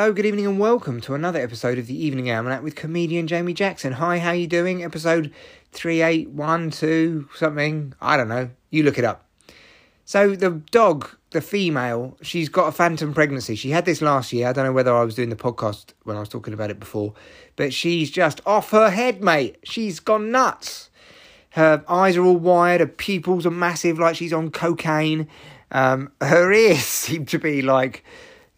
Hello, good evening, and welcome to another episode of the Evening Almanac with comedian Jamie Jackson. Hi, how you doing? Episode three eight one two something. I don't know. You look it up. So the dog, the female, she's got a phantom pregnancy. She had this last year. I don't know whether I was doing the podcast when I was talking about it before, but she's just off her head, mate. She's gone nuts. Her eyes are all wired. Her pupils are massive, like she's on cocaine. Um, her ears seem to be like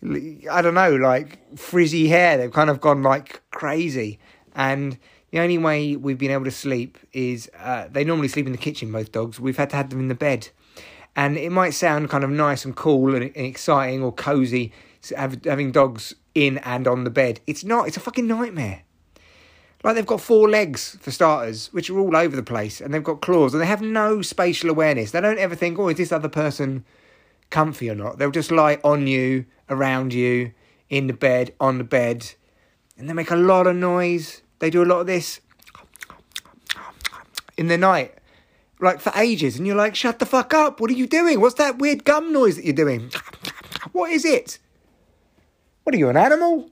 I don't know, like frizzy hair. They've kind of gone like crazy. And the only way we've been able to sleep is uh, they normally sleep in the kitchen, both dogs. We've had to have them in the bed. And it might sound kind of nice and cool and, and exciting or cozy having dogs in and on the bed. It's not, it's a fucking nightmare. Like they've got four legs for starters, which are all over the place, and they've got claws, and they have no spatial awareness. They don't ever think, oh, is this other person comfy or not. They'll just lie on you, around you, in the bed, on the bed, and they make a lot of noise. They do a lot of this in the night, like for ages, and you're like, shut the fuck up. What are you doing? What's that weird gum noise that you're doing? What is it? What are you, an animal?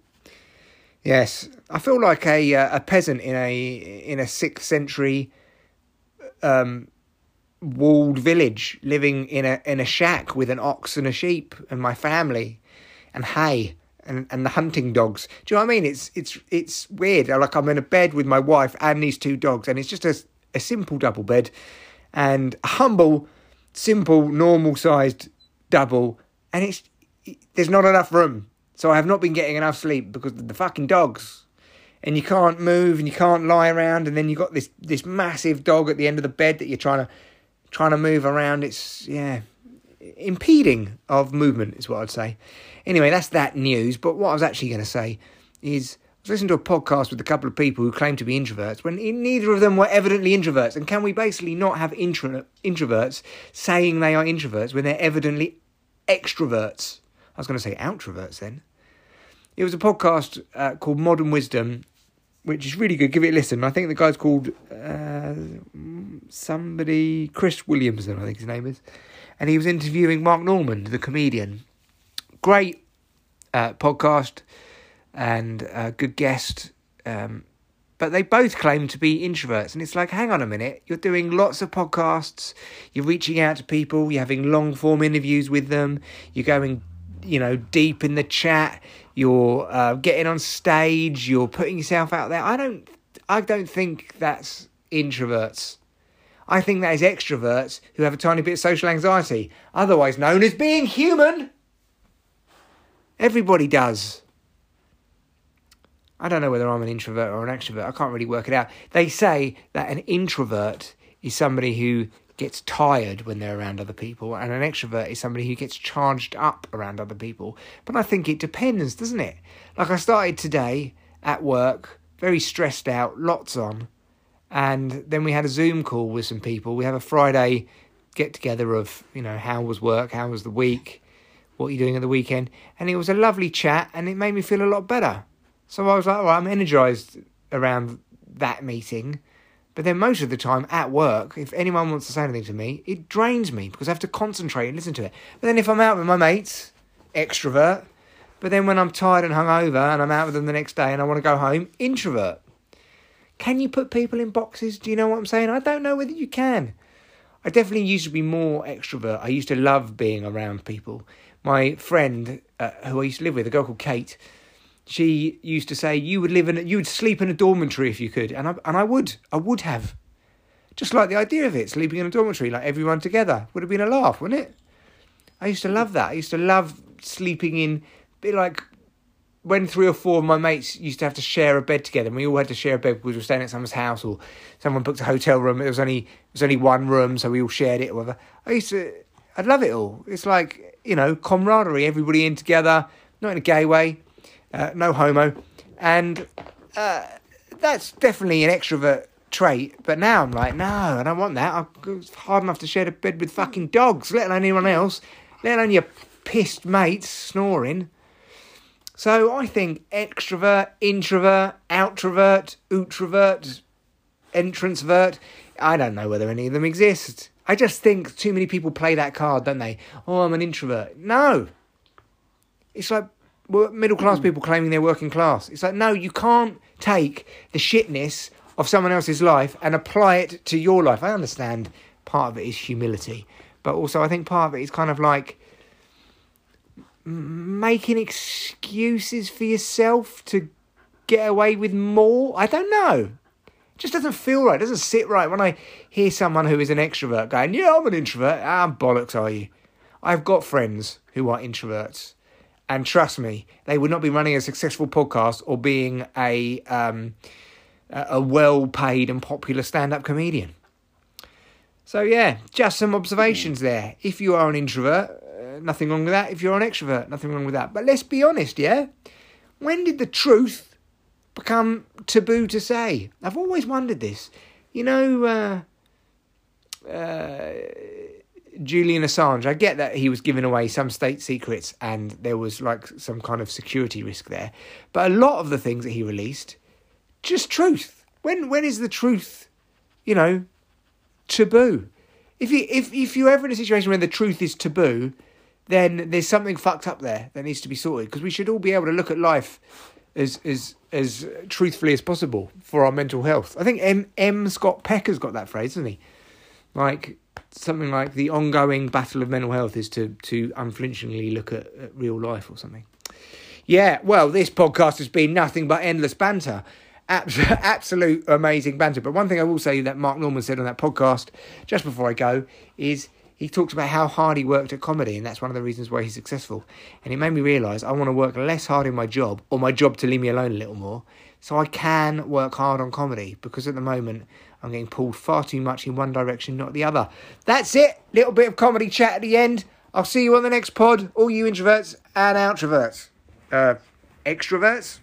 Yes, I feel like a uh, a peasant in a in a sixth century um, walled village living in a in a shack with an ox and a sheep and my family and hay and, and the hunting dogs. Do you know what I mean? It's it's it's weird. Like I'm in a bed with my wife and these two dogs, and it's just a a simple double bed, and a humble, simple, normal sized double, and it's there's not enough room. So I have not been getting enough sleep because the fucking dogs. And you can't move and you can't lie around, and then you've got this this massive dog at the end of the bed that you're trying to trying to move around. It's, yeah, impeding of movement is what I'd say. Anyway, that's that news. But what I was actually going to say is I was listening to a podcast with a couple of people who claim to be introverts when neither of them were evidently introverts. And can we basically not have intro- introverts saying they are introverts when they're evidently extroverts? I was going to say outroverts then. It was a podcast uh, called Modern Wisdom, which is really good. Give it a listen. I think the guy's called uh, somebody Chris Williamson, I think his name is, and he was interviewing Mark Normand, the comedian. Great uh, podcast and good guest. Um, but they both claim to be introverts, and it's like, hang on a minute, you're doing lots of podcasts, you're reaching out to people, you're having long form interviews with them, you're going you know, deep in the chat. You're uh, getting on stage. You're putting yourself out there. I don't. I don't think that's introverts. I think that is extroverts who have a tiny bit of social anxiety, otherwise known as being human. Everybody does. I don't know whether I'm an introvert or an extrovert. I can't really work it out. They say that an introvert is somebody who gets tired when they're around other people, and an extrovert is somebody who gets charged up around other people. But I think it depends, doesn't it? Like I started today at work, very stressed out, lots on, and then we had a Zoom call with some people. We have a Friday get together of, you know, how was work, how was the week, what are you doing at the weekend, and it was a lovely chat, and it made me feel a lot better. So I was like, well, I'm energized around that meeting but then most of the time at work, if anyone wants to say anything to me, it drains me because I have to concentrate and listen to it. But then if I'm out with my mates, extrovert. But then when I'm tired and hungover and I'm out with them the next day and I want to go home, introvert. Can you put people in boxes? Do you know what I'm saying? I don't know whether you can. I definitely used to be more extrovert. I used to love being around people. My friend, uh, who I used to live with, a girl called Kate, she used to say you would live in you would sleep in a dormitory if you could and I, and I would I would have just like the idea of it sleeping in a dormitory like everyone together would have been a laugh wouldn't it I used to love that I used to love sleeping in bit like when three or four of my mates used to have to share a bed together and we all had to share a bed because we were staying at someone's house or someone booked a hotel room it was only it was only one room so we all shared it or whatever I used to I'd love it all it's like you know camaraderie everybody in together not in a gay way uh, no homo, and uh, that's definitely an extrovert trait. But now I'm like, no, I don't want that. It's hard enough to share a bed with fucking dogs, let alone anyone else, let alone your pissed mates snoring. So I think extrovert, introvert, outrovert, outrovert, entrancevert. I don't know whether any of them exist. I just think too many people play that card, don't they? Oh, I'm an introvert. No. It's like middle class hmm. people claiming they're working class. It's like, no, you can't take the shitness of someone else's life and apply it to your life. I understand part of it is humility, but also I think part of it is kind of like making excuses for yourself to get away with more. I don't know. It just doesn't feel right. It doesn't sit right when I hear someone who is an extrovert going, "Yeah, I'm an introvert." Ah, bollocks, are you? I've got friends who are introverts, and trust me, they would not be running a successful podcast or being a um, a well-paid and popular stand-up comedian. So yeah, just some observations there. If you are an introvert, nothing wrong with that. If you're an extrovert, nothing wrong with that. But let's be honest, yeah. When did the truth become taboo to say? I've always wondered this. You know, uh, uh, Julian Assange. I get that he was giving away some state secrets and there was like some kind of security risk there, but a lot of the things that he released, just truth. When when is the truth? You know, taboo. If you if if you're ever in a situation where the truth is taboo, then there's something fucked up there that needs to be sorted. Because we should all be able to look at life as as as truthfully as possible for our mental health. I think M M Scott Peck has got that phrase, hasn't he? Like something like the ongoing battle of mental health is to to unflinchingly look at, at real life or something. Yeah, well, this podcast has been nothing but endless banter absolute amazing banter. But one thing I will say that Mark Normand said on that podcast just before I go is he talks about how hard he worked at comedy, and that's one of the reasons why he's successful. And it made me realise I want to work less hard in my job, or my job to leave me alone a little more, so I can work hard on comedy. Because at the moment, I'm getting pulled far too much in one direction, not the other. That's it. Little bit of comedy chat at the end. I'll see you on the next pod, all you introverts and outroverts. Uh, extroverts.